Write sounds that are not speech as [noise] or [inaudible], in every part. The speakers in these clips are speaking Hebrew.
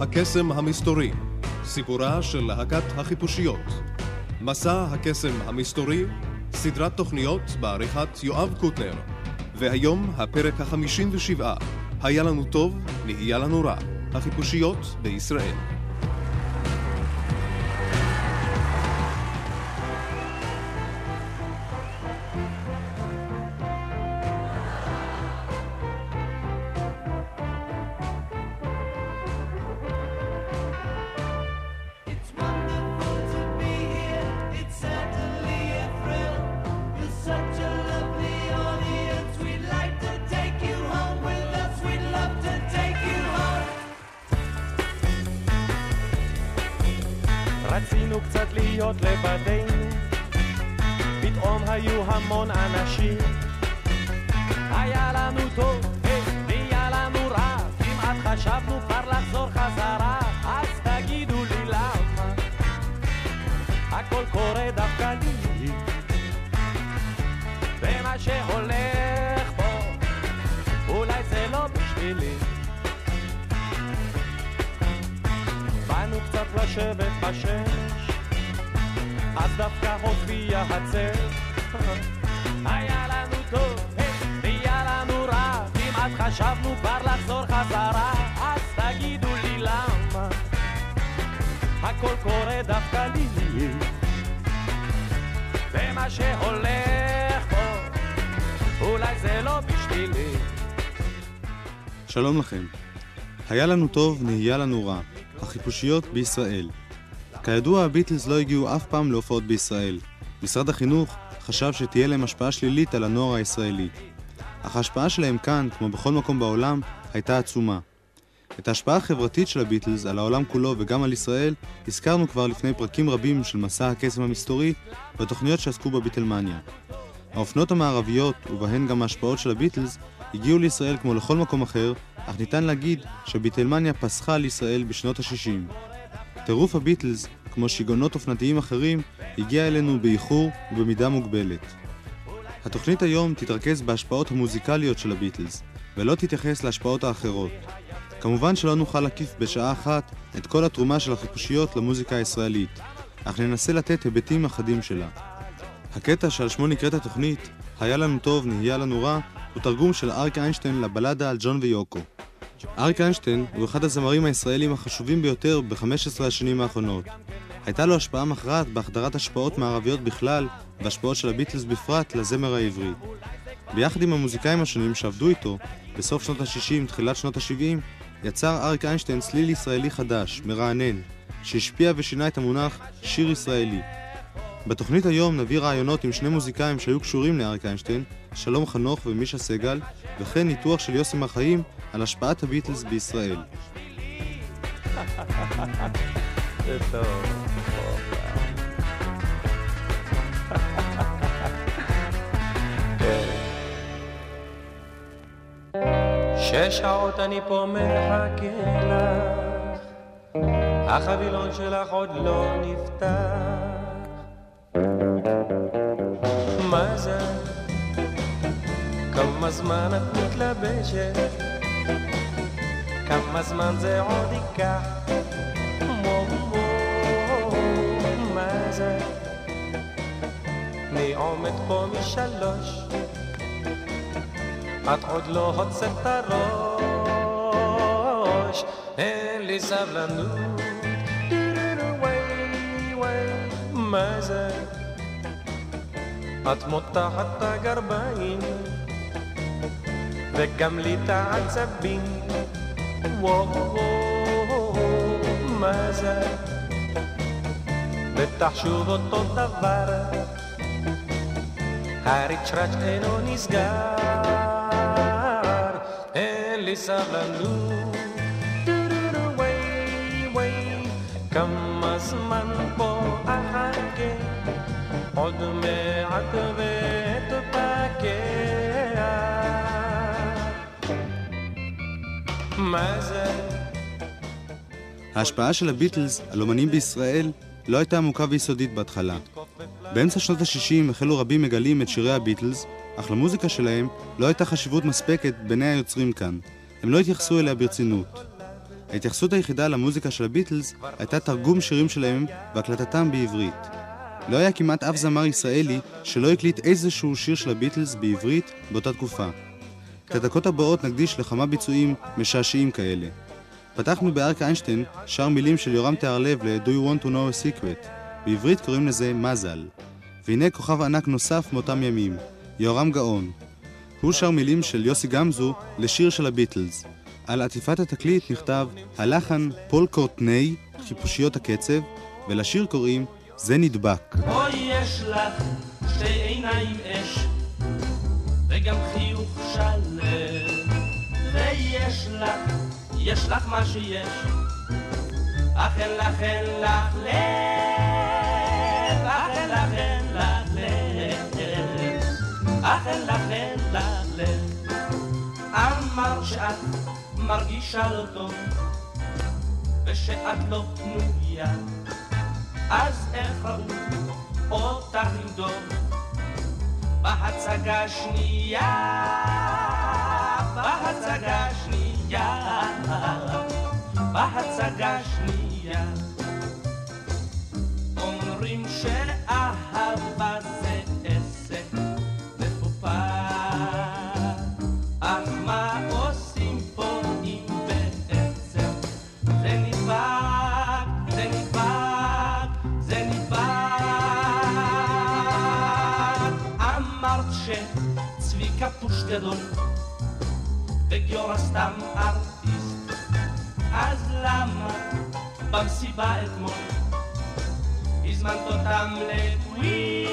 הקסם המסתורי, סיפורה של להקת החיפושיות. מסע הקסם המסתורי, סדרת תוכניות בעריכת יואב קוטנר. והיום הפרק החמישים ושבעה, היה לנו טוב, נהיה לנו רע. החיפושיות בישראל. חשבנו כבר לחזור חזרה, אז תגידו לי למה, הכל קורה דווקא לי, ומה שהולך פה, אולי זה לא בשבילי. שלום לכם. היה לנו טוב, נהיה לנו רע. החיפושיות בישראל. כידוע, הביטלס לא הגיעו אף פעם להופעות בישראל. משרד החינוך חשב שתהיה להם השפעה שלילית על הנוער הישראלי. אך ההשפעה שלהם כאן, כמו בכל מקום בעולם, הייתה עצומה. את ההשפעה החברתית של הביטלס על העולם כולו וגם על ישראל, הזכרנו כבר לפני פרקים רבים של מסע הקסם המסתורי בתוכניות שעסקו בביטלמניה. האופנות המערביות, ובהן גם ההשפעות של הביטלס, הגיעו לישראל כמו לכל מקום אחר, אך ניתן להגיד שביטלמניה פסחה על ישראל בשנות ה-60. טירוף הביטלס, כמו שיגעונות אופנתיים אחרים, הגיע אלינו באיחור ובמידה מוגבלת. התוכנית היום תתרכז בהשפעות המוזיקליות של הביטלס, ולא תתייחס להשפעות האחרות. כמובן שלא נוכל להקיף בשעה אחת את כל התרומה של החיפושיות למוזיקה הישראלית, אך ננסה לתת היבטים אחדים שלה. הקטע שעל שמו נקראת התוכנית, היה לנו טוב, נהיה לנו רע, הוא תרגום של אריק איינשטיין לבלדה על ג'ון ויוקו. אריק איינשטיין הוא אחד הזמרים הישראלים החשובים ביותר ב-15 השנים האחרונות. הייתה לו השפעה מכרעת בהחדרת השפעות מערביות בכלל, והשפעות של הביטלס בפרט, לזמר העברי. ביחד עם המוזיקאים השונים שעבדו איתו, בסוף שנות ה-60, תחילת שנות ה-70, יצר אריק איינשטיין צליל ישראלי חדש, מרענן, שהשפיע ושינה את המונח שיר ישראלי. בתוכנית היום נביא רעיונות עם שני מוזיקאים שהיו קשורים לאריק איינשטיין, שלום חנוך ומישה סגל, וכן ניתוח של יוסי מרחיים על השפעת הביטלס בישראל. [laughs] זה טוב. שש שעות אני פה מחכה לך, החבילון שלך עוד לא נפתח. מה זה? כמה זמן את מתלבשת? כמה זמן זה עוד ייקח? עומד פה משלוש, את עוד לא הוצאת את הראש, אין לי סבלנות. מה זה? את מותחת את הגרביים, וגם לי את העצבים. וואו, מה זה? בטח שוב אותו דבר, הריצ'ראץ' אינו נסגר, אין לי סבלנות. כמה זמן פה אחכה, עוד מעט ואתפכח. מה זה? ההשפעה של הביטלס על אומנים בישראל לא הייתה עמוקה ויסודית בהתחלה. באמצע שנות ה-60 החלו רבים מגלים את שירי הביטלס, אך למוזיקה שלהם לא הייתה חשיבות מספקת בעיני היוצרים כאן. הם לא התייחסו אליה ברצינות. ההתייחסות היחידה למוזיקה של הביטלס הייתה תרגום שירים שלהם והקלטתם בעברית. לא היה כמעט אף זמר ישראלי שלא הקליט איזשהו שיר של הביטלס בעברית באותה תקופה. את הדקות הבאות נקדיש לכמה ביצועים משעשעים כאלה. פתחנו באריק איינשטיין שר מילים של יורם תיארלב ל-Do you want to know a secret? בעברית קוראים לזה מזל. והנה כוכב ענק נוסף מאותם ימים, יורם גאון. הוא שר מילים של יוסי גמזו לשיר של הביטלס. על עטיפת התקליט נכתב הלחן פול קורטני, חיפושיות הקצב, ולשיר קוראים זה נדבק. אוי יש לך שתי עיניים אש וגם חיוך שלם ויש לך, יש לך מה שיש אך אין לך אין לך לב אך אין לך אין לך לב אמר שאת מרגישה לא טוב ושאת לא פנויה אז איך ראו אותך דוב בהצגה השנייה, בהצגה השנייה, בהצגה השנייה. אומרים שאהבה גדול וגיורא סתם ארטיסט, אז למה במסיבה אתמול הזמנת אותם לטוויסט,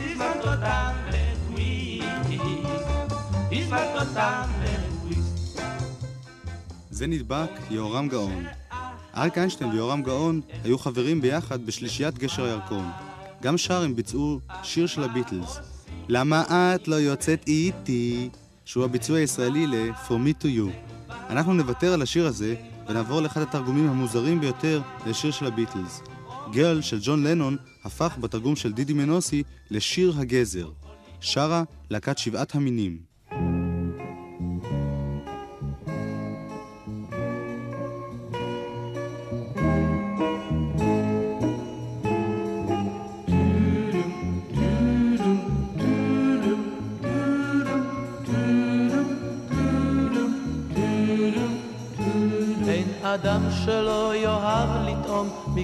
הזמנת אותם לטוויסט, הזמנת אותם לטוויסט. זה נדבק יהורם גאון. אריק איינשטיין ויהורם גאון היו חברים ביחד בשלישיית גשר הירקון. גם שר הם ביצעו שיר של הביטלס. למה את לא יוצאת איתי? שהוא הביצוע הישראלי ל-For Me to You. אנחנו נוותר על השיר הזה ונעבור לאחד התרגומים המוזרים ביותר לשיר של הביטלס. גרל של ג'ון לנון הפך בתרגום של דידי מנוסי לשיר הגזר. שרה להקת שבעת המינים.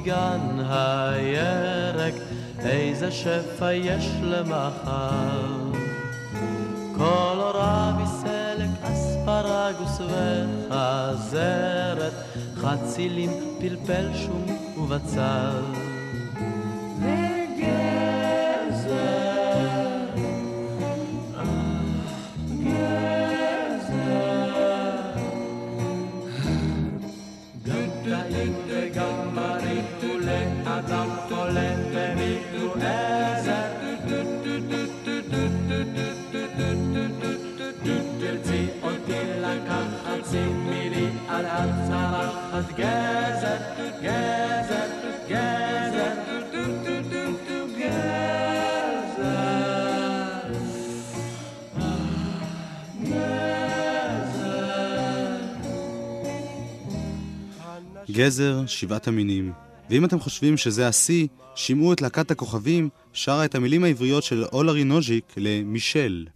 מגן הירק, איזה שפע יש למחר. קולורבי סלק, אספרגוס וחזרת, חצילים, פלפל שום ובצל. גזר, שבעת המינים. ואם אתם חושבים שזה השיא, שמעו את להקת הכוכבים שרה את המילים העבריות של אולרי נוז'יק למישל.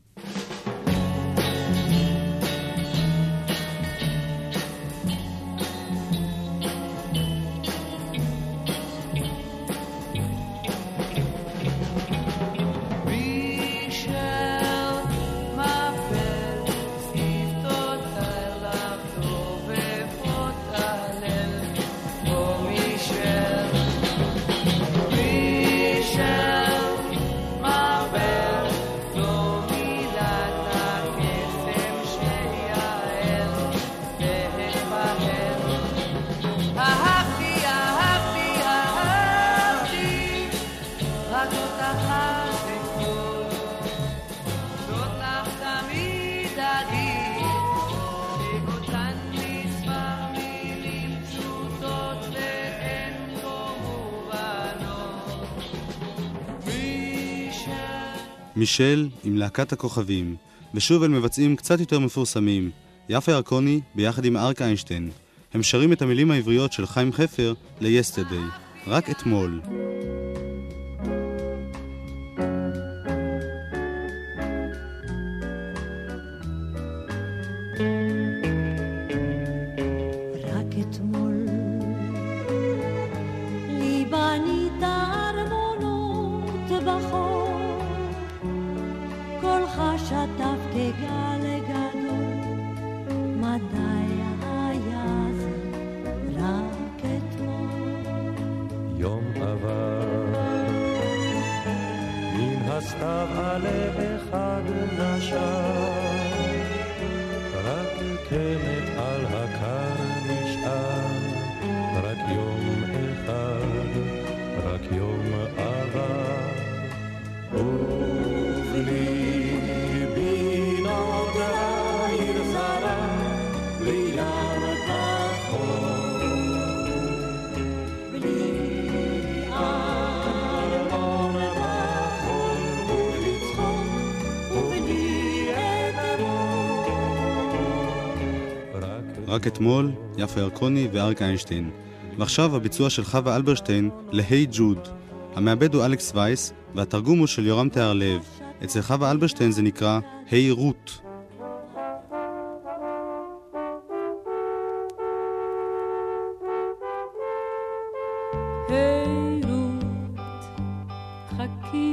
מישל עם להקת הכוכבים, ושוב אל מבצעים קצת יותר מפורסמים, יפה ירקוני ביחד עם אריק איינשטיין. הם שרים את המילים העבריות של חיים חפר ל-Yesterday, רק אתמול. רק אתמול, יפה ירקוני ואריק איינשטיין. ועכשיו הביצוע של חווה אלברשטיין ל"הי ג'וד". המעבד הוא אלכס וייס, והתרגום הוא של יורם תיארלב. אצל חווה אלברשטיין זה נקרא "היי רות".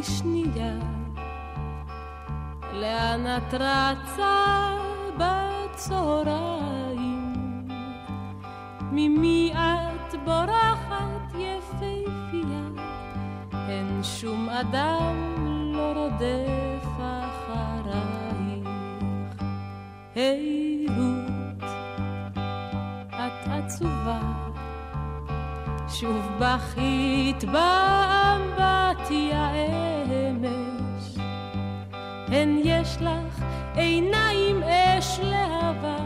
שנייה, לאן את רצה אדם לא רודף אחרייך. היי רות, את עצובה שוב בכית באמבטיה אמש, הן יש לך עיניים אש להבה,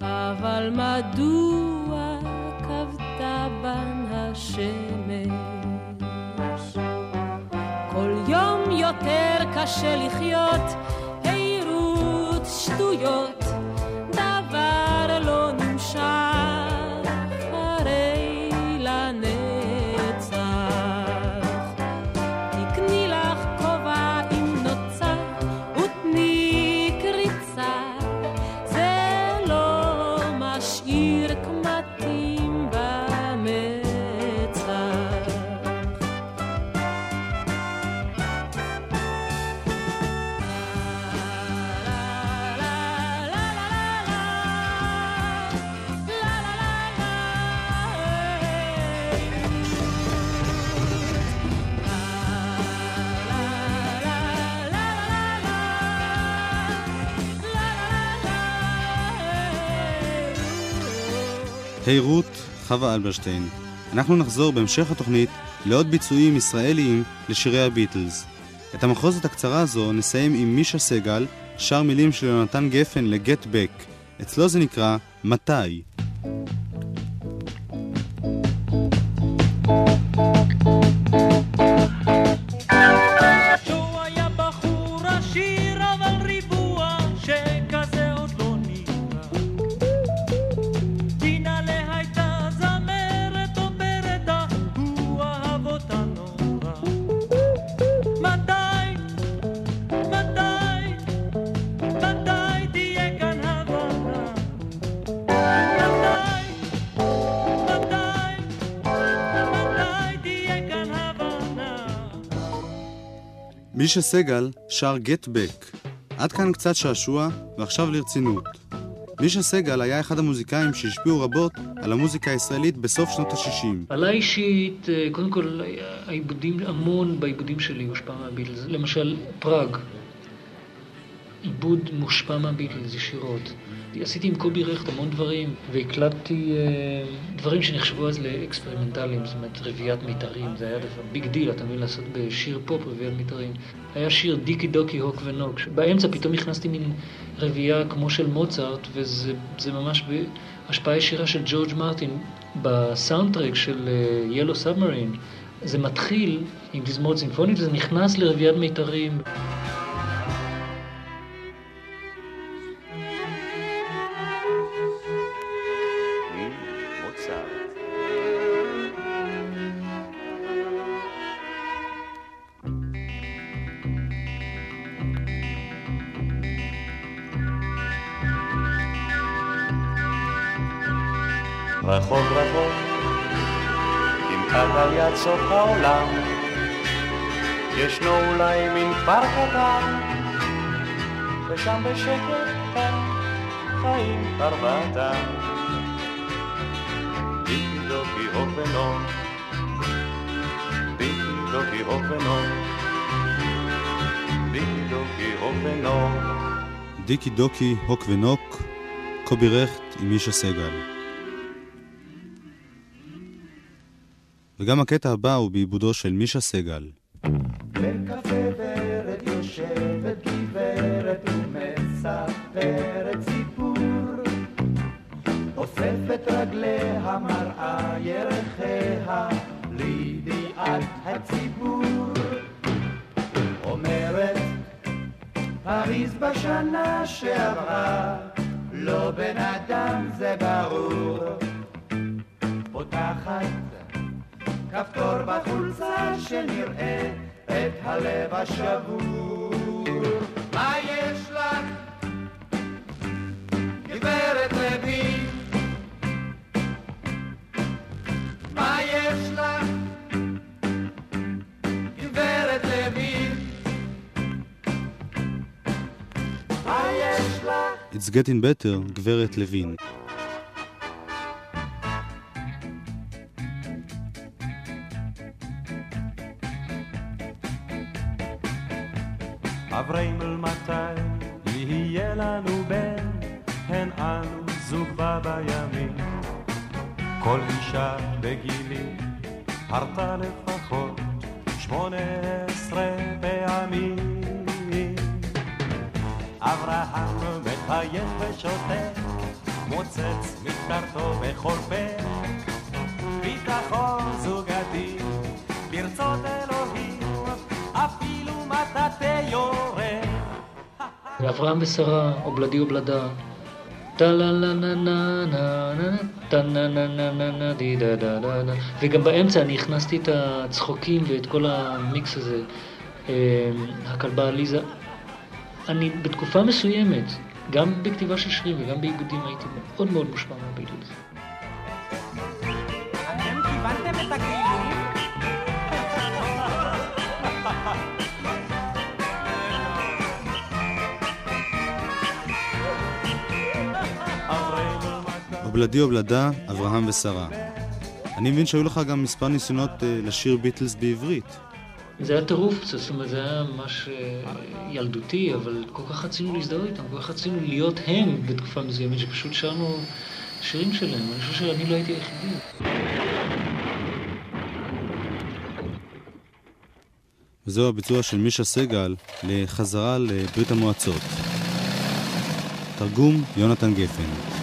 אבל מדוע כבתה בן השמש? קשה לחיות, היי רות שטויות, היי רות, חווה אלברשטיין. אנחנו נחזור בהמשך התוכנית לעוד ביצועים ישראליים לשירי הביטלס. את המחוזת הקצרה הזו נסיים עם מישה סגל, שר מילים של יונתן גפן לגט בק. אצלו זה נקרא מתי. מישה סגל שר Get Back. עד כאן קצת שעשוע, ועכשיו לרצינות. מישה סגל היה אחד המוזיקאים שהשפיעו רבות על המוזיקה הישראלית בסוף שנות ה-60. עליי אישית, אה, קודם כל, העיבודים, המון בעיבודים שלי הושפע מהביטלס. למשל, פראג, עיבוד מושפע מהביטלס ישירות. עשיתי עם קובי רכט המון דברים, והקלטתי אה, דברים שנחשבו אז לאקספרימנטליים, זאת אומרת רביעיית מיתרים, זה היה דבר big deal, אתה מבין, לעשות בשיר פופ רביעיית מיתרים. היה שיר דיקי דוקי הוק ונוק, באמצע פתאום הכנסתי מין רביעייה כמו של מוצרט, וזה זה ממש בהשפעה ישירה של ג'ורג' מרטין. בסאונדטרק של ילו סאבמרין, זה מתחיל עם תזמורת סימפונית וזה נכנס לרביעיית מיתרים. רחוק רחוק, כמעט על יד סוף העולם, ישנו אולי מין כפר קטן, ושם בשקט כאן חיים ארבעתם. דיקי דוקי הוק ונוק, דיקי דוקי הוק ונוק, דיקי דוקי הוק ונוק. דיקי דוקי, הוק ונוק, קובי רכט עם מישה סגל. וגם הקטע הבא הוא בעיבודו של מישה סגל. בקפה ורד יושבת גברת ומספרת סיפור. אוספת רגליה מראה ירחיה לידיעת הציבור. אומרת פריז בשנה שעברה לא בן אדם זה ברור. פותחת כפתור בחולצה שנראה את הלב השבור. מה יש לך, גברת לוי? מה יש לך, גברת לוי? מה יש לך? It's getting better, גברת לוין. אבריימל מתי יהיה לנו בן, הן אנו זוג בה בימים. כל אישה בגילי הרתה לפחות שמונה עשרה פעמים. אברהם מחייך ושותק, מוצץ מקטרתו פה. ביטחון זוגתי, ברצות אלוהים, אפילו. ואברהם ושרה, אובלדי אובלדה. וגם באמצע אני הכנסתי את הצחוקים ואת כל המיקס הזה. הכלבה עליזה. אני בתקופה מסוימת, גם בכתיבה של שירים וגם בעיבודים הייתי מאוד מאוד מושפע מהביטלס. אתם אובלדי אובלדה, אברהם ושרה. אני מבין שהיו לך גם מספר ניסיונות אה, לשיר ביטלס בעברית. זה היה טירוף, זאת אומרת, זה היה ממש אה, ילדותי, אבל כל כך רצינו להזדהות איתם, כל כך רצינו להיות הם בתקופה מסוימת, שפשוט שרנו שירים שלהם. אני חושב שאני לא הייתי היחידי. וזהו הביצוע של מישה סגל לחזרה לברית המועצות. תרגום יונתן גפן.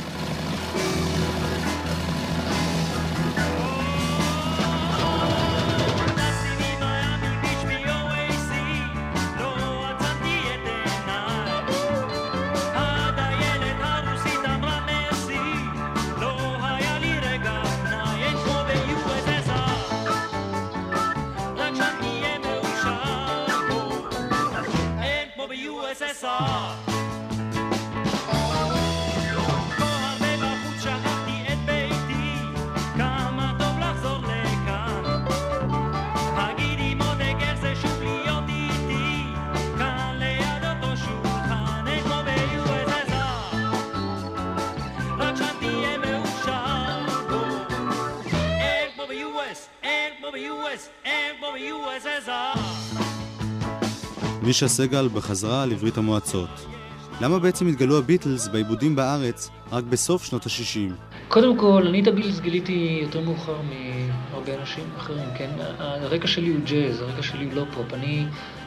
מישה סגל בחזרה לברית המועצות. למה בעצם התגלו הביטלס בעיבודים בארץ רק בסוף שנות ה-60? קודם כל, אני את הביטלס גיליתי יותר מאוחר מהרבה אנשים אחרים, כן? הרקע שלי הוא ג'אז, הרקע שלי הוא לא פופ. אני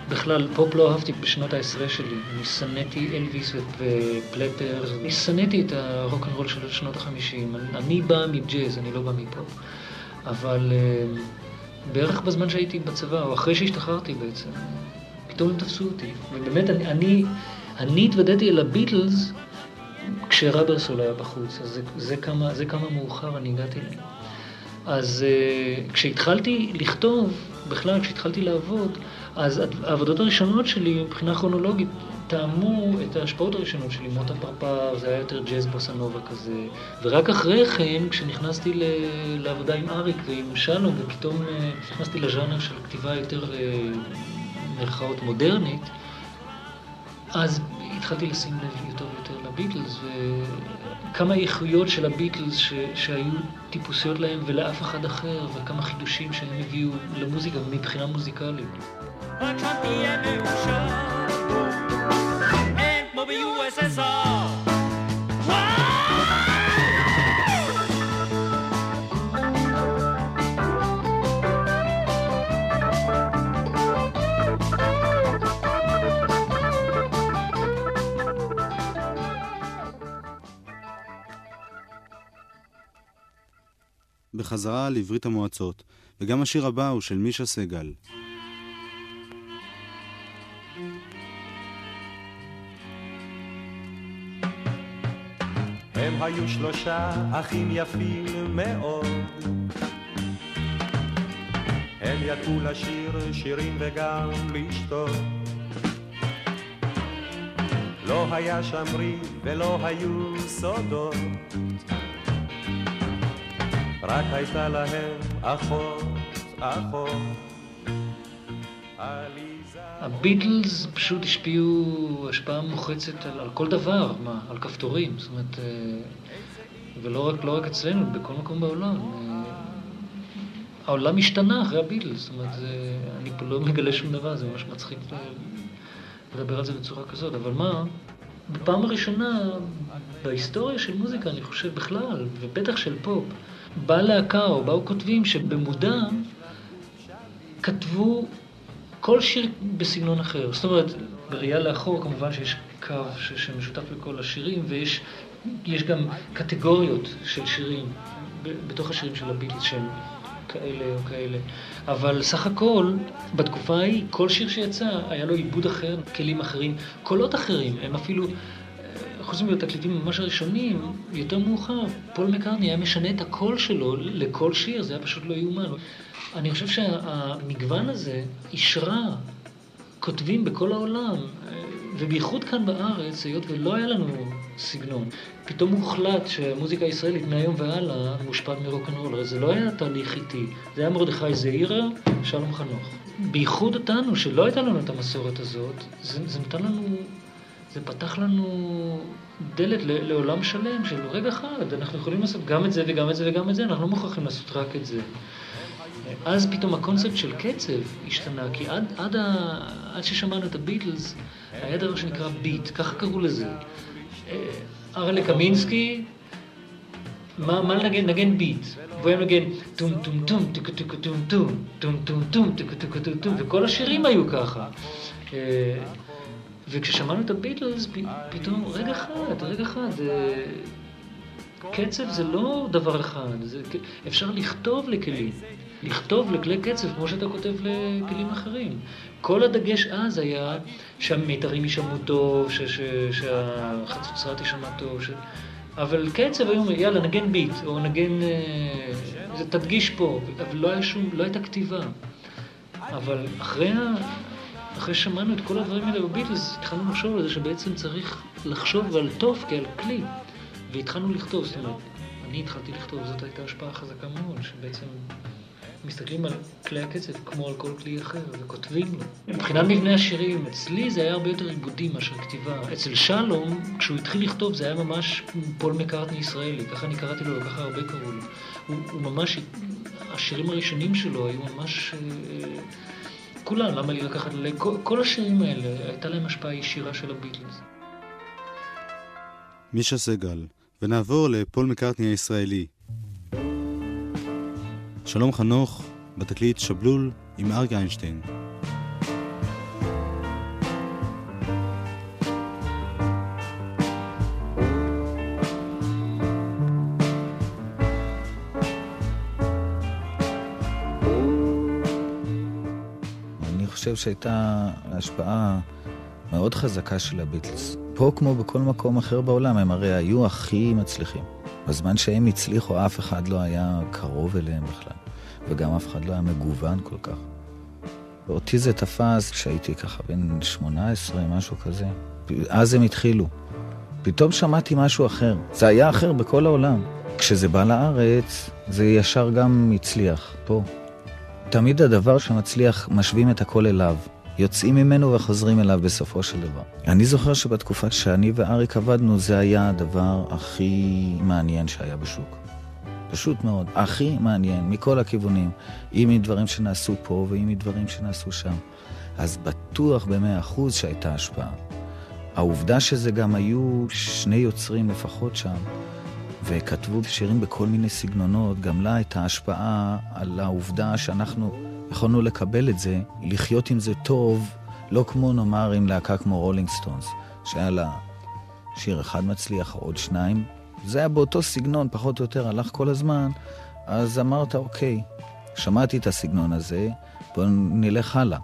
בכלל, פופ לא אהבתי בשנות העשרה שלי. אני שנאתי אלוויס ופרסלי, אני שנאתי את הרוקנרול של שנות החמישים. אני, אני בא מג'אז, אני לא בא מפופ. אבל אה, בערך בזמן שהייתי בצבא, או אחרי שהשתחררתי בעצם, פתאום הם תפסו אותי. ובאמת, אני, אני, אני התוודעתי אל הביטלס כשרברסול היה בחוץ, אז זה, זה, כמה, זה כמה מאוחר אני הגעתי אליהם. אז uh, כשהתחלתי לכתוב, בכלל כשהתחלתי לעבוד, אז העבודות הראשונות שלי מבחינה כרונולוגית טעמו את ההשפעות הראשונות שלי, מוטה פרפר, זה היה יותר ג'אז בוסנובה כזה. ורק אחרי כן, כשנכנסתי ל... לעבודה עם אריק ועם שלום, ופתאום אה, נכנסתי לז'אנר של כתיבה יותר, אה, מירכאות, מודרנית, אז התחלתי לשים לב יותר ויותר לביטלס, וכמה איכויות של הביטלס ש... שהיו טיפוסיות להם ולאף אחד אחר, וכמה חידושים שהם הביאו למוזיקה מבחינה מוזיקלית. הטראמפ יהיה מאושר, אין כמו ב-USSR. בחזרה לעברית המועצות, וגם השיר הבא הוא של מישה סגל. הם היו שלושה אחים יפים מאוד. הם ידעו לשיר שירים וגם לשתות. לא היה שם ריב ולא היו סודות. רק הייתה להם אחות, אחות. עליזה הביטלס פשוט השפיעו השפעה מוחצת על, על כל דבר, מה, על כפתורים, זאת אומרת, אה, ולא רק, לא רק אצלנו, בכל מקום בעולם. אה, העולם השתנה אחרי הביטלס, זאת אומרת, זה, אני פה לא מגלה שום דבר, זה ממש מצחיק אה, לדבר על זה בצורה כזאת, אבל מה, בפעם הראשונה בהיסטוריה של מוזיקה, אני חושב בכלל, ובטח של פופ, באה להקה או באו כותבים שבמודע כתבו כל שיר בסגנון אחר. זאת אומרת, בראייה לאחור כמובן שיש קו ש- שמשותף לכל השירים, ויש יש גם קטגוריות של שירים בתוך השירים של הביטלס שהם כאלה או כאלה. אבל סך הכל, בתקופה ההיא, כל שיר שיצא, היה לו עיבוד אחר, כלים אחרים, קולות אחרים. הם אפילו, אה, חוץ מהתקליטים ממש הראשונים, יותר מאוחר, פול מקרני היה משנה את הקול שלו לכל שיר, זה היה פשוט לא יאומן. אני חושב שהמגוון הזה אישרה כותבים בכל העולם, ובייחוד כאן בארץ, היות ולא היה לנו סגנון. פתאום הוחלט שהמוזיקה הישראלית מהיום והלאה מושפעת מרוקנרול, הרי זה לא היה תהליך איטי, זה היה מרדכי זעירה, שלום חנוך. בייחוד אותנו, שלא הייתה לנו את המסורת הזאת, זה, זה נתן לנו, זה פתח לנו דלת לעולם שלם של רגע אחד, אנחנו יכולים לעשות גם את זה וגם את זה וגם את זה, אנחנו לא מוכרחים לעשות רק את זה. אז פתאום הקונספט של קצב השתנה, כי עד, עד, ה, עד ששמענו את הביטלס, היה דבר שנקרא ביט, ככה קראו לזה. אה, ארלה קמינסקי, מה, מה לנגן? נגן ביט. והוא היה מנגן טום טום טום טיקו טיקו טום טום טום טום טום טיקו טיקו טום טום וכל השירים היו ככה. אה, וכששמענו את הביטלס, פתאום, רגע אחד, רגע אחד, אה, קצב זה לא דבר אחד, זה, אפשר לכתוב לכלים, לכתוב לכלי קצב כמו שאתה כותב לכלים אחרים. כל הדגש אז היה שהמיתרים יישמעו טוב, ש, ש, שהחצוצרה תישמע טוב, ש... אבל קצב היום, יאללה, נגן ביט, או נגן, אה, זה תדגיש פה, אבל לא, היה שום, לא הייתה כתיבה. אבל אחרי. אחרי ששמענו את כל הדברים האלה בביטלס, התחלנו לחשוב על זה שבעצם צריך לחשוב על טוב כעל כלי. והתחלנו לכתוב, זאת אומרת, אני התחלתי לכתוב, זאת הייתה השפעה חזקה מאוד, שבעצם מסתכלים על כלי הקצב כמו על כל כלי אחר, וכותבים לו. מבחינת מבנה השירים, אצלי זה היה הרבה יותר עיבודים מאשר כתיבה. אצל שלום, כשהוא התחיל לכתוב, זה היה ממש פול מקארטני ישראלי, ככה אני קראתי לו וככה הרבה קראו לו. הוא, הוא ממש, השירים הראשונים שלו היו ממש... אה, כולם, למה לי לקחת, כל, כל השירים האלה, הייתה להם השפעה ישירה של הביטלס. מישה סגל, ונעבור לפול מקארטני הישראלי. שלום חנוך, בתקליט שבלול עם אריק איינשטיין. אני חושב שהייתה השפעה מאוד חזקה של הביטלס. פה כמו בכל מקום אחר בעולם, הם הרי היו הכי מצליחים. בזמן שהם הצליחו, אף אחד לא היה קרוב אליהם בכלל, וגם אף אחד לא היה מגוון כל כך. ואותי זה תפס כשהייתי ככה בן 18, משהו כזה. אז הם התחילו. פתאום שמעתי משהו אחר. זה היה אחר בכל העולם. כשזה בא לארץ, זה ישר גם הצליח, פה. תמיד הדבר שמצליח, משווים את הכל אליו. יוצאים ממנו וחוזרים אליו בסופו של דבר. אני זוכר שבתקופה שאני ואריק עבדנו, זה היה הדבר הכי מעניין שהיה בשוק. פשוט מאוד, הכי מעניין, מכל הכיוונים. אם מדברים שנעשו פה ואם מדברים שנעשו שם. אז בטוח במאה אחוז שהייתה השפעה. העובדה שזה גם היו שני יוצרים לפחות שם, וכתבו שירים בכל מיני סגנונות, גם לה הייתה השפעה על העובדה שאנחנו יכולנו לקבל את זה, לחיות עם זה טוב, לא כמו נאמר עם להקה כמו רולינג סטונס, שהיה לה שיר אחד מצליח, עוד שניים. זה היה באותו סגנון, פחות או יותר, הלך כל הזמן, אז אמרת, אוקיי, שמעתי את הסגנון הזה, בואו נלך הלאה.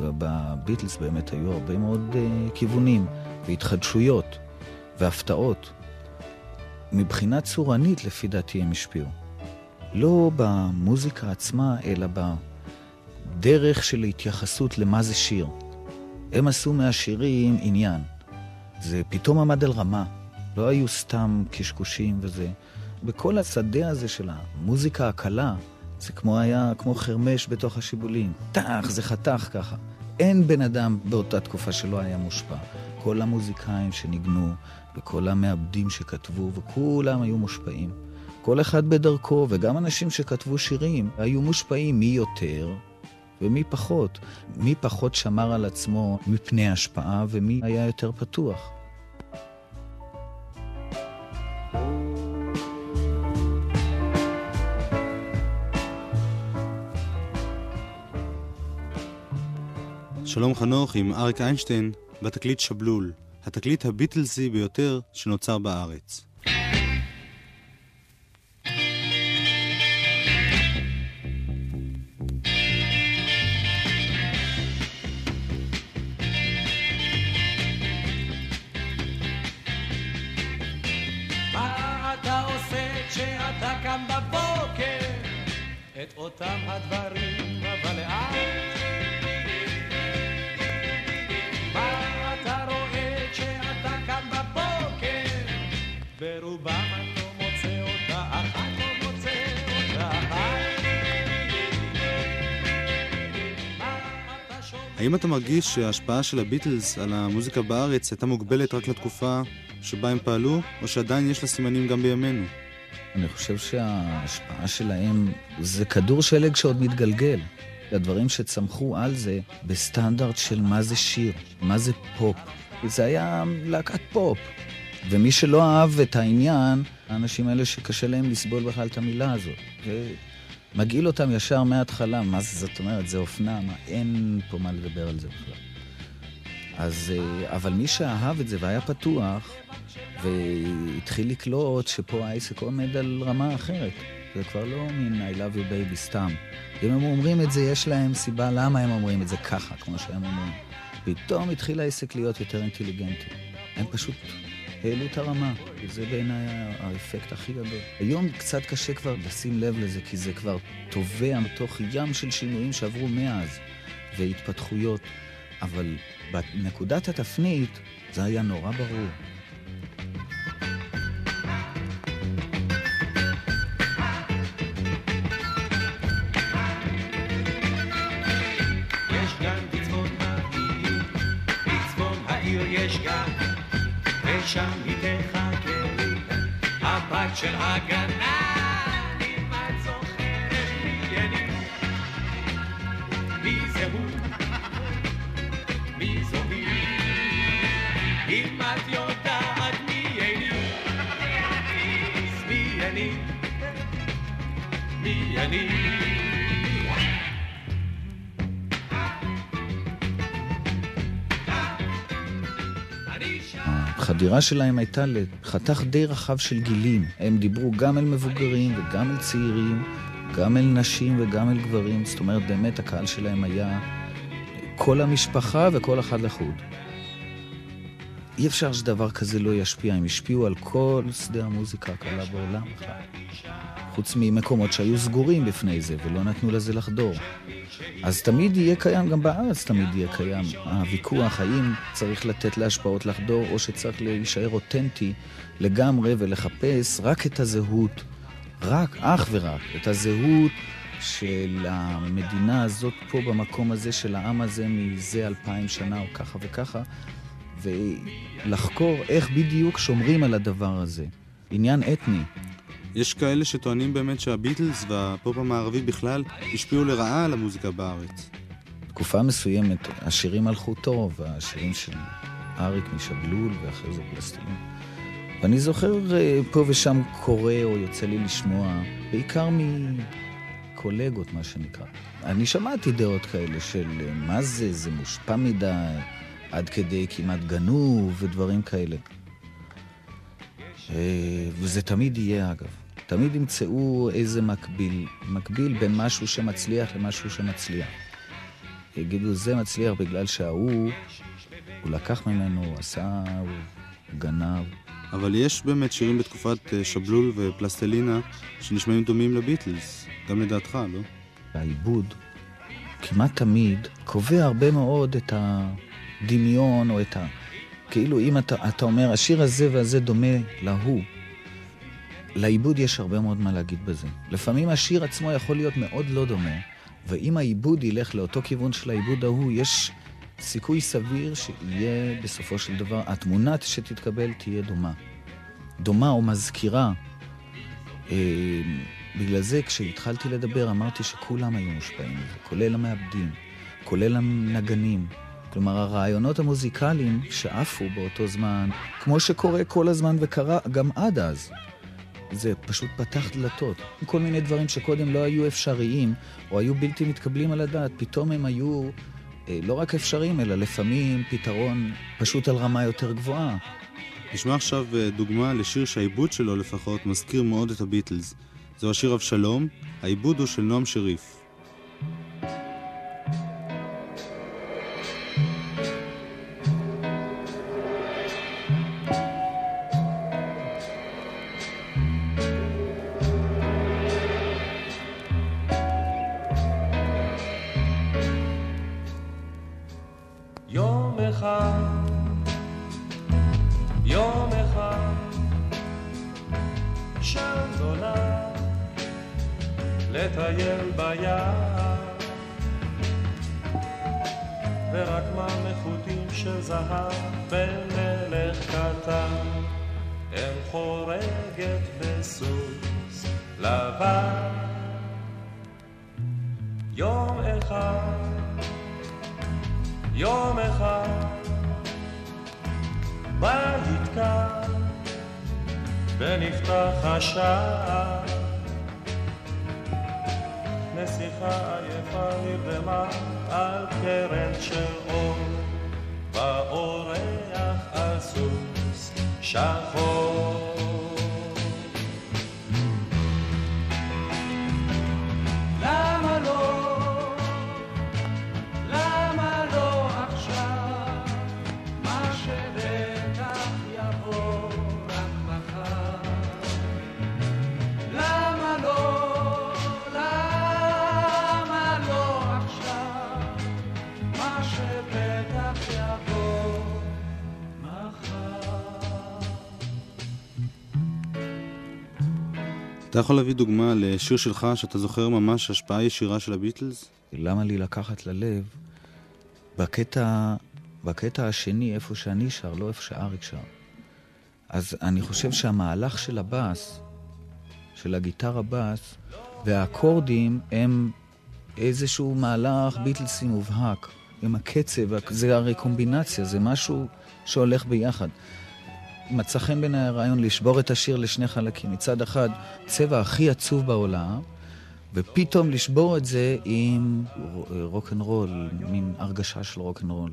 ובביטלס באמת היו הרבה מאוד אה, כיוונים, והתחדשויות, והפתעות. מבחינה צורנית, לפי דעתי, הם השפיעו. לא במוזיקה עצמה, אלא בדרך של התייחסות למה זה שיר. הם עשו מהשירים עניין. זה פתאום עמד על רמה. לא היו סתם קשקושים וזה. בכל השדה הזה של המוזיקה הקלה, זה כמו היה, כמו חרמש בתוך השיבולים. טח, זה חתך ככה. אין בן אדם באותה תקופה שלא היה מושפע. כל המוזיקאים שניגנו, וכל המעבדים שכתבו, וכולם היו מושפעים. כל אחד בדרכו, וגם אנשים שכתבו שירים, היו מושפעים מי יותר ומי פחות. מי פחות שמר על עצמו מפני השפעה, ומי היה יותר פתוח. שלום חנוך עם אריק איינשטיין בתקליט שבלול, התקליט הביטלסי ביותר שנוצר בארץ. את אותם הדברים, אבל לאט. מה אתה רואה כשאתה קם בבוקר? ברובם אני לא מוצא אותה אחת, לא מוצא אותה אחת. אתה? האם אתה מרגיש שההשפעה של הביטלס על המוזיקה בארץ הייתה מוגבלת רק לתקופה שבה הם פעלו, או שעדיין יש לה סימנים גם בימינו? אני חושב שההשפעה שלהם זה כדור שלג שעוד מתגלגל. הדברים שצמחו על זה בסטנדרט של מה זה שיר, מה זה פופ. זה היה להקת פופ. ומי שלא אהב את העניין, האנשים האלה שקשה להם לסבול בכלל את המילה הזאת. ומגעיל אותם ישר מההתחלה, מה זה, זאת אומרת, זה אופנה, מה, אין פה מה לדבר על זה בכלל. אז, אה, אבל מי שאהב את זה והיה פתוח, והתחיל לקלוט שפה העסק עומד על רמה אחרת. זה כבר לא מין I love you baby סתם. אם הם אומרים את זה, יש להם סיבה למה הם אומרים את זה ככה, כמו שהם אומרים. פתאום התחיל העסק להיות יותר אינטליגנטי. הם פשוט העלו את הרמה, וזה בעיניי האפקט הכי גדול. היום קצת קשה כבר לשים לב לזה, כי זה כבר טובע מתוך ים של שינויים שעברו מאז, והתפתחויות. אבל בנקודת התפנית זה היה נורא ברור. יש גן בצפון העיר, בצפון העיר יש גן, ושם היא תחכה לי, הבת של הגנן, שם החדירה שלהם הייתה לחתך די רחב של גילים. הם דיברו גם אל מבוגרים וגם אל צעירים, גם אל נשים וגם אל גברים. זאת אומרת, באמת הקהל שלהם היה כל המשפחה וכל אחד לחוד. אי אפשר שדבר כזה לא ישפיע, הם השפיעו על כל שדה המוזיקה הקלה בעולם בכלל. חוץ ממקומות שהיו סגורים בפני זה ולא נתנו לזה לחדור. אז תמיד יהיה קיים, גם בארץ תמיד יהיה קיים, הוויכוח האם צריך לתת להשפעות לחדור או שצריך להישאר אותנטי לגמרי ולחפש רק את הזהות, רק, אך ורק, את הזהות של המדינה הזאת פה במקום הזה, של העם הזה מזה אלפיים שנה או ככה וככה, ולחקור איך בדיוק שומרים על הדבר הזה. עניין אתני. יש כאלה שטוענים באמת שהביטלס והפופ המערבי בכלל השפיעו לרעה על המוזיקה בארץ. תקופה מסוימת השירים הלכו טוב, השירים של אריק משבלול ואחרי זה פלסטינים. ואני זוכר אה, פה ושם קורא או יוצא לי לשמוע, בעיקר מקולגות, מה שנקרא. אני שמעתי דעות כאלה של אה, מה זה, זה מושפע מדי, עד כדי כמעט גנוב ודברים כאלה. אה, וזה תמיד יהיה, אגב. תמיד ימצאו איזה מקביל, מקביל בין משהו שמצליח למשהו שמצליח. יגידו, זה מצליח בגלל שההוא, הוא לקח ממנו, הוא עשה, הוא גנב. אבל יש באמת שירים בתקופת אה, שבלול ופלסטלינה שנשמעים דומים לביטלס, גם לדעתך, לא? העיבוד כמעט תמיד קובע הרבה מאוד את הדמיון או את ה... כאילו אם אתה, אתה אומר, השיר הזה והזה דומה להוא, לעיבוד יש הרבה מאוד מה להגיד בזה. לפעמים השיר עצמו יכול להיות מאוד לא דומה, ואם העיבוד ילך לאותו כיוון של העיבוד ההוא, יש סיכוי סביר שיהיה בסופו של דבר, התמונה שתתקבל תהיה דומה. דומה או מזכירה. אה, בגלל זה כשהתחלתי לדבר אמרתי שכולם היו מושפעים כולל המעבדים, כולל הנגנים. כלומר, הרעיונות המוזיקליים שעפו באותו זמן, כמו שקורה כל הזמן וקרה גם עד אז. זה פשוט פתח דלתות. כל מיני דברים שקודם לא היו אפשריים, או היו בלתי מתקבלים על הדעת, פתאום הם היו אה, לא רק אפשריים, אלא לפעמים פתרון פשוט על רמה יותר גבוהה. נשמע עכשיו אה, דוגמה לשיר שהעיבוד שלו לפחות מזכיר מאוד את הביטלס. זהו השיר אבשלום, העיבוד הוא של נועם שריף. אם חורגת בסוס לבן. יום אחד יום אחד בית קר ונפתח השער. נסיכה עייפה נרדמה על קרן של אור באורח על סוס שחור אתה יכול להביא דוגמה לשיר שלך שאתה זוכר ממש השפעה ישירה של הביטלס? למה לי לקחת ללב? בקטע, בקטע השני, איפה שאני שר, לא איפה שאריק שר. אז אני חושב שהמהלך של הבאס, של הגיטרה בס, והאקורדים הם איזשהו מהלך ביטלסי מובהק. עם הקצב, זה הרי קומבינציה, זה משהו שהולך ביחד. מצא חן בעיניי הרעיון לשבור את השיר לשני חלקים. מצד אחד, צבע הכי עצוב בעולם, ופתאום לשבור את זה עם רוקנרול, מין הרגשה של רוקנרול.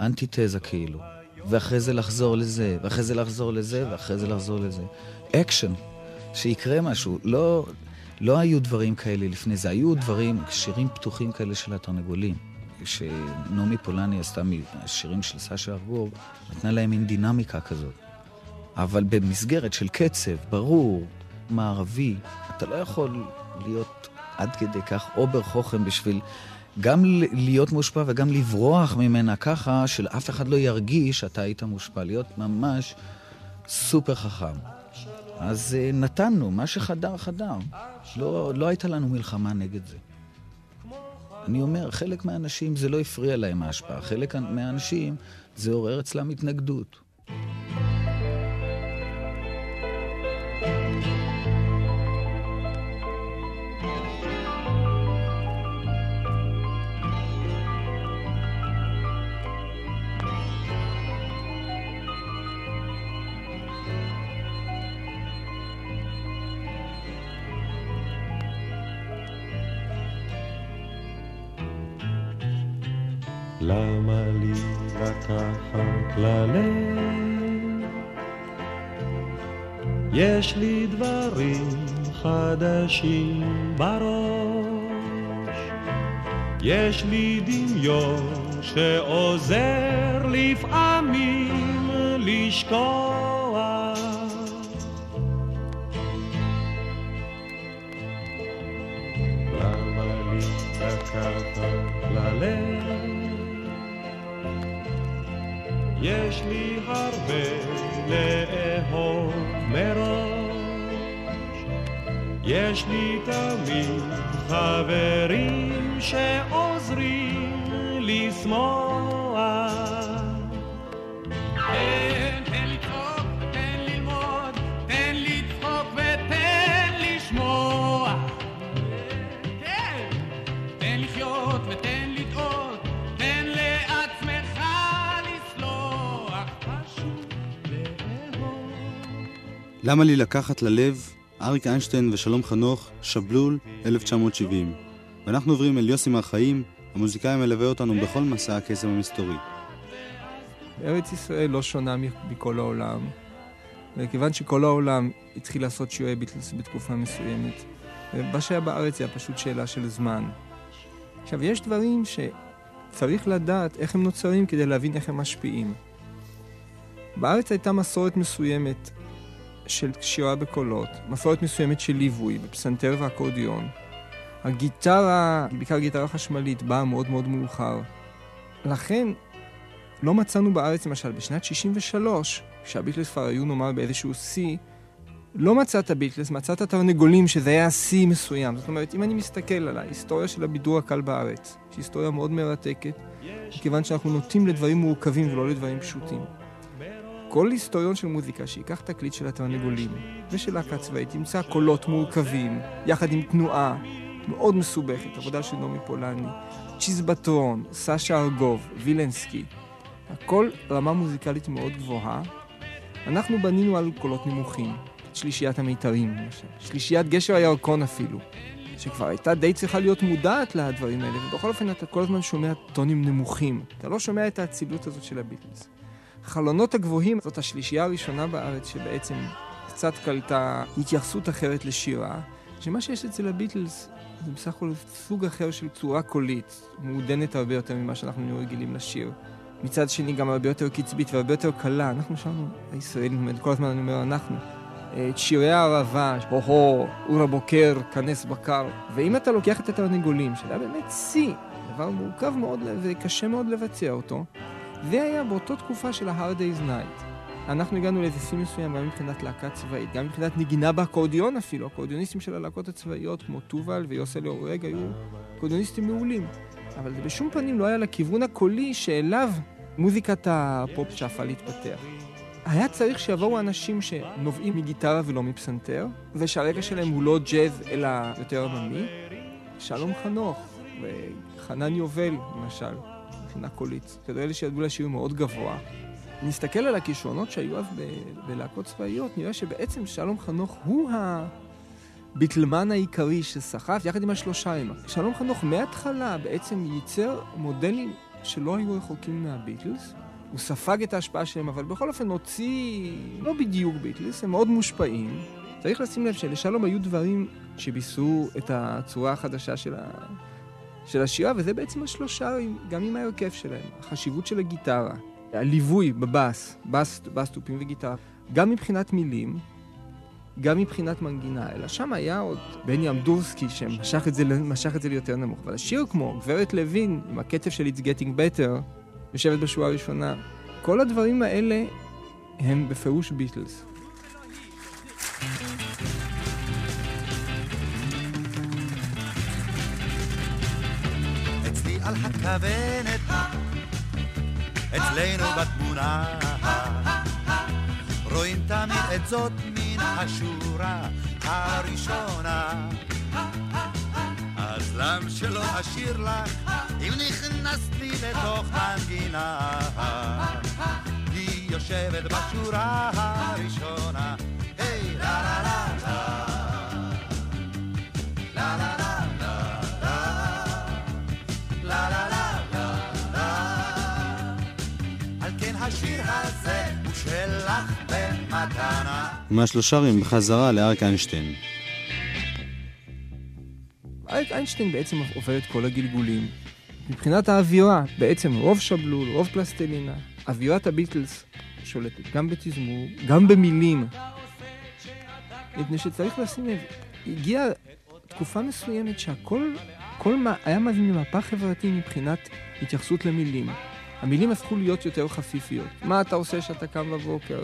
אנטיתזה כאילו. ואחרי זה לחזור לזה, ואחרי זה לחזור לזה, ואחרי זה לחזור לזה. אקשן, שיקרה משהו. לא, לא היו דברים כאלה לפני זה, היו דברים, שירים פתוחים כאלה של התרנגולים. שנעמי פולני עשתה מהשירים של סשה ארגוב, נתנה להם מין דינמיקה כזאת. אבל במסגרת של קצב, ברור, מערבי, אתה לא יכול להיות עד כדי כך אובר חוכם בשביל גם להיות מושפע וגם לברוח ממנה ככה שלאף אחד לא ירגיש שאתה היית מושפע, להיות ממש סופר חכם. אז אה, נתנו, מה שחדר, חדר. לא, לא הייתה לנו מלחמה נגד זה. אני אומר, חלק מהאנשים זה לא הפריע להם ההשפעה, חלק מהאנשים זה עורר אצלם התנגדות. חדשים בראש, יש לי דמיון שעוזר למה לי לקחת ללב? אריק איינשטיין ושלום חנוך, שבלול, 1970. ואנחנו עוברים אל יוסי מהחיים, המוזיקאי המלווה אותנו בכל מסע הקסם המסתורי. ארץ ישראל לא שונה מכל העולם, וכיוון שכל העולם התחיל לעשות שיעורי ביטלס בתקופה מסוימת, מה שהיה בארץ זה פשוט שאלה של זמן. עכשיו, יש דברים שצריך לדעת איך הם נוצרים כדי להבין איך הם משפיעים. בארץ הייתה מסורת מסוימת של שירה בקולות, מסורת מסוימת של ליווי בפסנתר ואקורדיון. הגיטרה, בעיקר גיטרה חשמלית, באה מאוד מאוד מאוחר. לכן, לא מצאנו בארץ, למשל, בשנת 63, כשהביטלס כבר היו נאמר באיזשהו שיא, לא מצאת ביטלס, מצאת תרנגולים, שזה היה שיא מסוים. זאת אומרת, אם אני מסתכל על ההיסטוריה של הבידור הקל בארץ, שהיא היסטוריה מאוד מרתקת, מכיוון שאנחנו נוטים לדברים מורכבים ולא לדברים פשוטים. כל היסטוריון של מוזיקה שיקח תקליט של התרנגולים ושל להקה צבאית, ימצא קולות מורכבים, יחד עם תנועה מאוד מסובכת, עבודה של נעמי פולני, צ'יזבטרון, סשה ארגוב, וילנסקי, הכל רמה מוזיקלית מאוד גבוהה. אנחנו בנינו על קולות נמוכים, שלישיית המיתרים למשל, שלישיית גשר הירקון אפילו, שכבר הייתה די צריכה להיות מודעת לדברים האלה, ובכל אופן אתה כל הזמן שומע טונים נמוכים. אתה לא שומע את האצילות הזאת של הביטלס. חלונות הגבוהים זאת השלישייה הראשונה בארץ שבעצם קצת קלטה התייחסות אחרת לשירה, שמה שיש אצל הביטלס זה בסך הכל סוג אחר של צורה קולית, מעודנת הרבה יותר ממה שאנחנו נהיו רגילים לשיר. מצד שני גם הרבה יותר קצבית והרבה יותר קלה. אנחנו שרנו, הישראלים, כל הזמן אני אומר אנחנו. את שירי הערבה, הו-הו, אור הבוקר, כנס בקר. ואם אתה לוקח את התרנגולים, שזה היה באמת שיא, דבר מורכב מאוד וקשה מאוד לבצע אותו, זה היה באותו תקופה של ה-Hard Day's Night. אנחנו הגענו לאיזה שיא מסוים גם מבחינת להקה צבאית, גם מבחינת נגינה באקורדיון אפילו. האקורדיוניסטים של הלהקות הצבאיות, כמו טובל ויוסל אורג, היו אקורדיוניסטים מעולים. אבל זה בשום פנים לא היה לכיוון הקולי שאליו מוזיקת הפופ שאפה להתפתח. היה צריך שיבואו אנשים שנובעים מגיטרה ולא מפסנתר, ושהרקע שלהם הוא לא ג'אז אלא יותר עממי. שלום חנוך וחנן יובל, למשל, מבחינה קולית. זה אלה שידעו לשיר מאוד גבוה. נסתכל על הכישרונות שהיו אז בלהקות צבאיות, נראה שבעצם שלום חנוך הוא הביטלמן העיקרי שסחף, יחד עם השלושה הם. שלום חנוך מההתחלה בעצם ייצר מודלים שלא היו רחוקים מהביטלס. הוא ספג את ההשפעה שלהם, אבל בכל אופן הוציא לא בדיוק ביטלס, הם מאוד מושפעים. צריך לשים לב שלשלום היו דברים שביססו את הצורה החדשה של של השירה, וזה בעצם השלושה, גם עם ההרכב שלהם. החשיבות של הגיטרה, הליווי בבאס, בס, בס תופים וגיטרה, גם מבחינת מילים, גם מבחינת מנגינה, אלא שם היה עוד בני אמדורסקי שמשך את זה, את זה ליותר נמוך. אבל השיר כמו גברת לוין, עם הקצב של It's Getting Better, יושבת בשורה הראשונה, כל הדברים האלה הם בפירוש ביטלס. אצלי על הכוונת, אצלנו בתמונה, רואים תמיד את זאת מן השורה הראשונה. אז למה שלא אשאיר לך, אם נכנסת לי לתוך מנגינה? היא יושבת בשורה הראשונה, היי, לה לה לה לה לה לה לה השיר הזה הוא שלך במתנה ומהשלושה בחזרה לאריק איינשטיין. אריק איינשטיין בעצם עובר את כל הגלגולים. מבחינת האווירה, בעצם רוב שבלול, רוב פלסטלינה, אווירת הביטלס שולטת גם בתזמור, גם במילים. מפני שצריך לשים לב, הגיעה תקופה מסוימת שהכל כל מה, היה מביא ממפה חברתי מבחינת התייחסות למילים. המילים הפכו להיות יותר חפיפיות. מה אתה עושה שאתה קם בבוקר?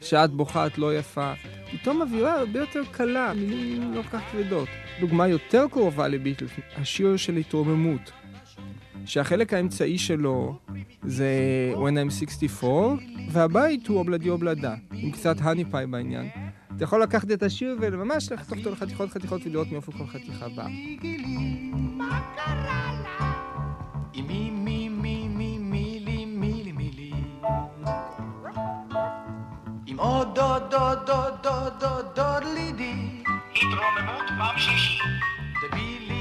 שאת בוכה, את לא יפה. פתאום אווירה הרבה יותר קלה, מילים לא כך כבדות. דוגמה יותר קרובה לביטלס, השיר של התרוממות, שהחלק האמצעי שלו זה When I'm 64, והבית הוא אובלדי אובלדה, עם קצת האני פאי בעניין. אתה יכול לקחת את השיר וממש לחתוך אותו לחתיכות חתיכות ולראות מאיפה כל חתיכה באה. Im o do do do do do do li di. Hitro me mut, mam šiši. Debili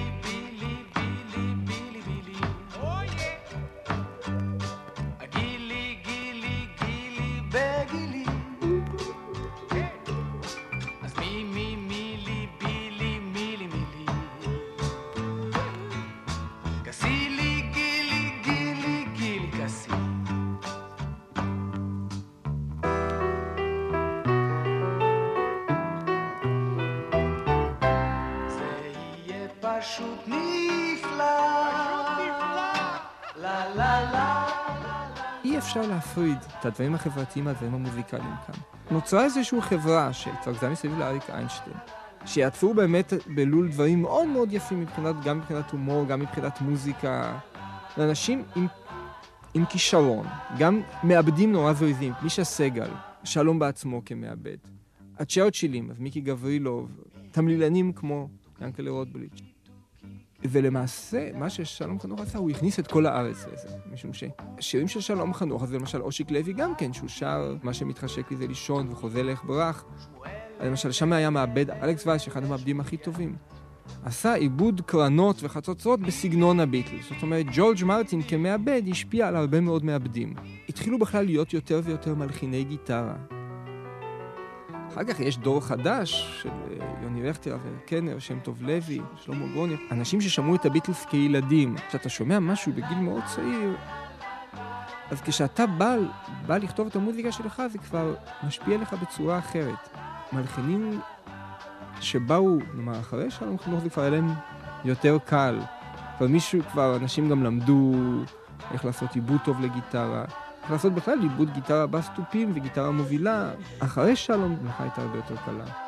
אפשר להפריד את הדברים החברתיים מהדברים המוזיקליים כאן. נוצרה איזושהי חברה שהתרכזה מסביב לאריק איינשטיין, שיעטפו באמת בלול דברים מאוד מאוד יפים מבחינת, גם מבחינת הומור, גם מבחינת מוזיקה. לאנשים עם, עם כישרון, גם מעבדים נורא זויזים, מישה סגל, שלום בעצמו כמעבד. הצ'רצ'ילים, אז מיקי גברילוב, תמלילנים כמו ינקלה רוטבליץ'. ולמעשה, מה ששלום חנוך עשה, הוא הכניס את כל הארץ לזה. משום שהשירים של שלום חנוך, אז למשל אושיק לוי גם כן, שהוא שר מה שמתחשק לי זה לישון וחוזה לך ברח. למשל, שם היה מעבד אלכס וייס, שאחד המעבדים הכי טובים. עשה עיבוד קרנות וחצוצרות בסגנון הביטלס. זאת אומרת, ג'ורג' מרטין כמעבד השפיע על הרבה מאוד מעבדים. התחילו בכלל להיות יותר ויותר מלחיני גיטרה. אחר כך יש דור חדש של אה, יוני רכטר, אבנר קנר, שם טוב לוי, שלמה גרוני, אנשים ששמעו את הביטלס כילדים. כשאתה שומע משהו בגיל מאוד צעיר, אז כשאתה בא, בא לכתוב את המוזיקה שלך, זה כבר משפיע עליך בצורה אחרת. מלחינים שבאו, נאמר, אחרי שלום חינוך זה כבר היה להם יותר קל. כבר מישהו, כבר אנשים גם למדו איך לעשות עיבוד טוב לגיטרה. לעשות בכלל עיבוד גיטרה בס תופים וגיטרה מובילה. אחרי שלום המלאכה הייתה הרבה יותר קלה.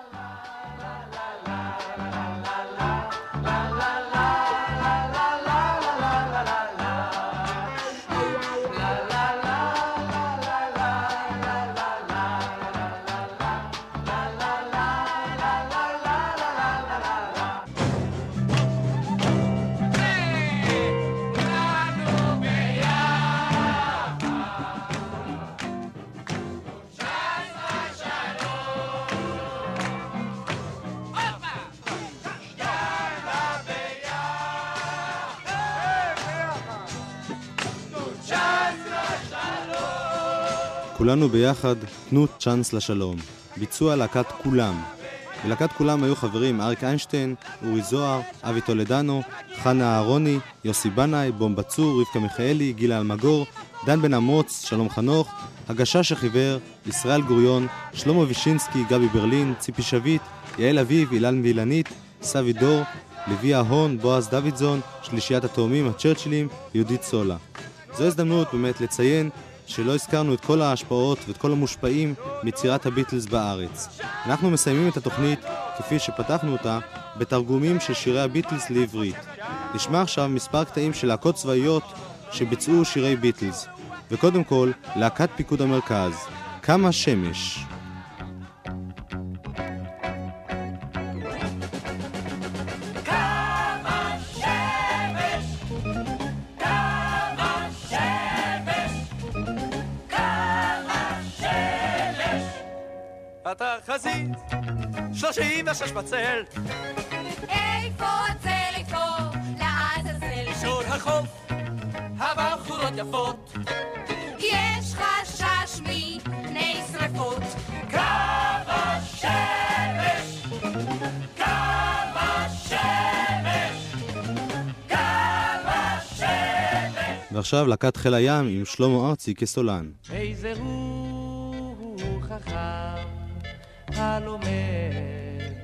כולנו ביחד, תנו צ'אנס לשלום. ביצוע להקת כולם. בלהקת כולם היו חברים אריק איינשטיין, אורי זוהר, אבי טולדנו, חנה אהרוני, יוסי בנאי, בומבה צור, רבקה מיכאלי, גילה אלמגור, דן בן אמוץ, שלום חנוך, הגשש החיוור, ישראל גוריון, שלמה וישינסקי, גבי ברלין, ציפי שביט, יעל אביב, אילן ואילנית, סבי דור, לוי ההון, בועז דוידזון, שלישיית התאומים, הצ'רצ'ילים, יהודית סולה. זו הזדמנות באמת לציין שלא הזכרנו את כל ההשפעות ואת כל המושפעים מיצירת הביטלס בארץ. אנחנו מסיימים את התוכנית, כפי שפתחנו אותה, בתרגומים של שירי הביטלס לעברית. נשמע עכשיו מספר קטעים של להקות צבאיות שביצעו שירי ביטלס. וקודם כל, להקת פיקוד המרכז, כמה שמש. התחזית, שלושים ושש בצל, איפה הצל, איפה לעזאזל? אישור החוף, הבחורות יפות, יש חשש מפני שרפות. כמה שמש, כמה שמש, כמה שמש. ועכשיו להקת חיל הים עם שלמה ארצי כסולן. איזה הוא חכם, הלומד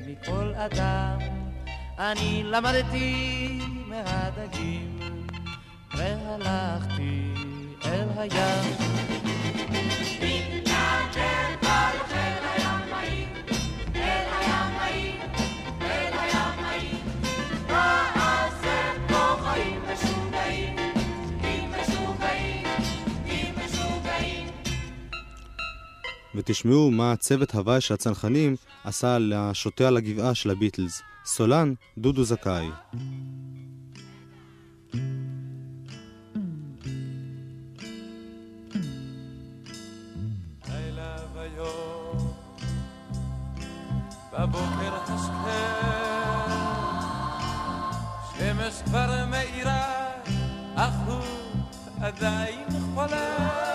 מכל אדם. אני למדתי מהדגים, והלכתי אל הים. ותשמעו מה צוות הוואי של הצנחנים עשה לשוטה על הגבעה של הביטלס. סולן, דודו זכאי. בבוקר השכם, שמש כבר מאירה, אך הוא עדיין חולם.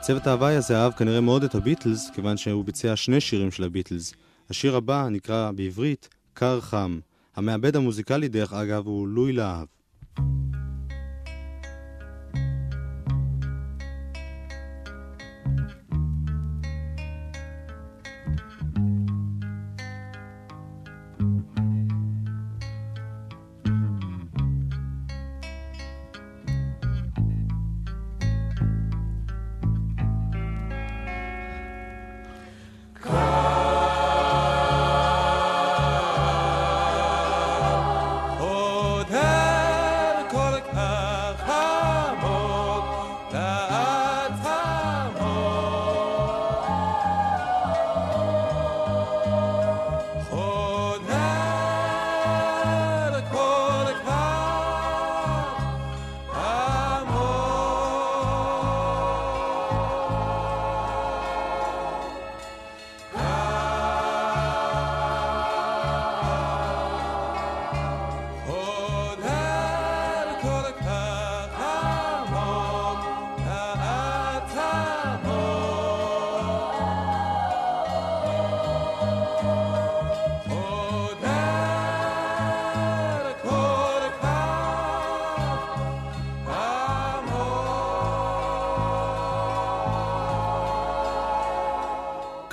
צוות ההוואי הזה אהב כנראה מאוד את הביטלס, כיוון שהוא ביצע שני שירים של הביטלס. השיר הבא נקרא בעברית "קר חם". המעבד המוזיקלי, דרך אגב, הוא לואי להב.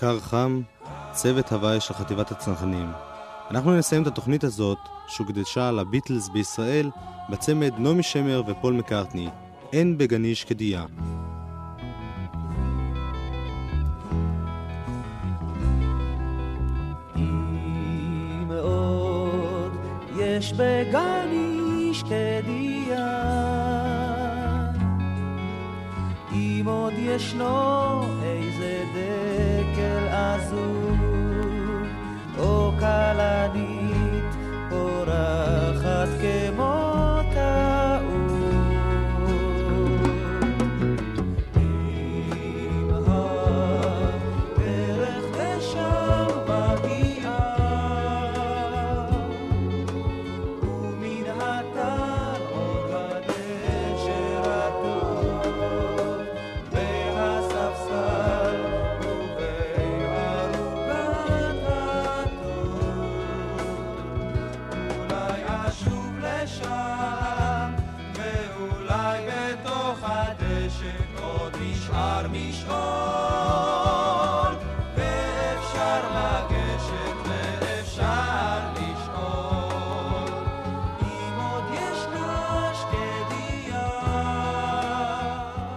קר חם, צוות הוואי של חטיבת הצנחנים. אנחנו נסיים את התוכנית הזאת, שהוקדשה לביטלס בישראל, בצמד נעמי שמר ופול מקארטני, אין בגני שקדיה. יש בגני שקדיה ישנו איזה דקל עזוב או קלדים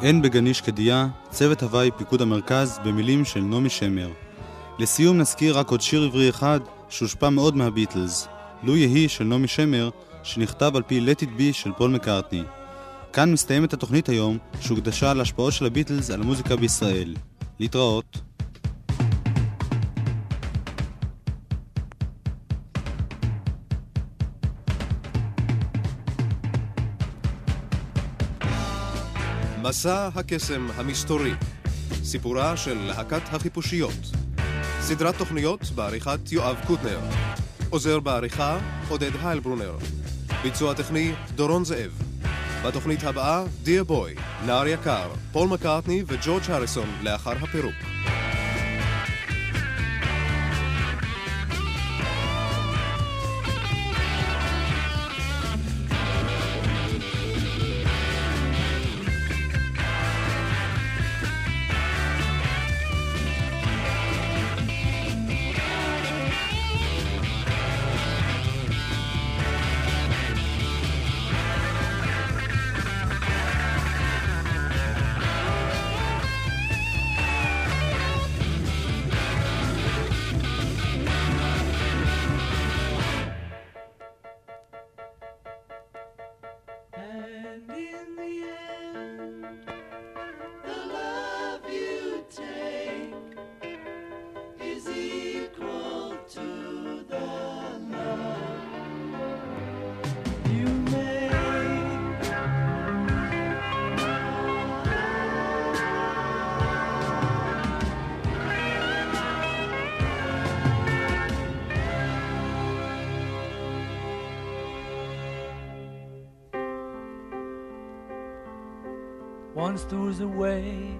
אין בגני שקדיה, צוות הוואי פיקוד המרכז במילים של נעמי שמר. לסיום נזכיר רק עוד שיר עברי אחד שהושפע מאוד מהביטלס, לו יהי של נעמי שמר, שנכתב על פי Let It Be של פול מקארטני. כאן מסתיימת התוכנית היום, שהוקדשה להשפעות של הביטלס על המוזיקה בישראל. להתראות. מסע הקסם המסתורי, סיפורה של להקת החיפושיות. סדרת תוכניות בעריכת יואב קוטנר. עוזר בעריכה עודד היילברונר. ביצוע טכני דורון זאב. בתוכנית הבאה, דיר בוי, נער יקר, פול מקארטני וג'ורג' הריסון לאחר הפירוק. Throws away.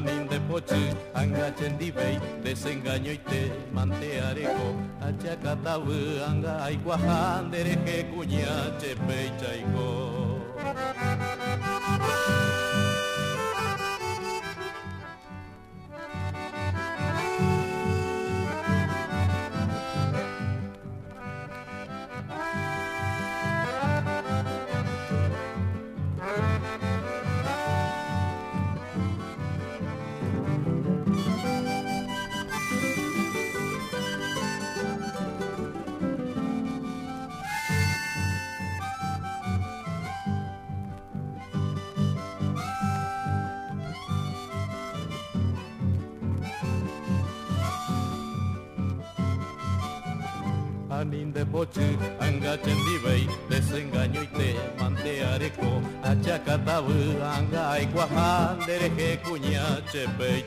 Amin de poche, anga chendibei, desengaño y te mantearejo, achacatabu, anga aiguajan, dereje cuña, chepe y chaico. Angay, Cuaján, Dereje, Cuñá, Chepe y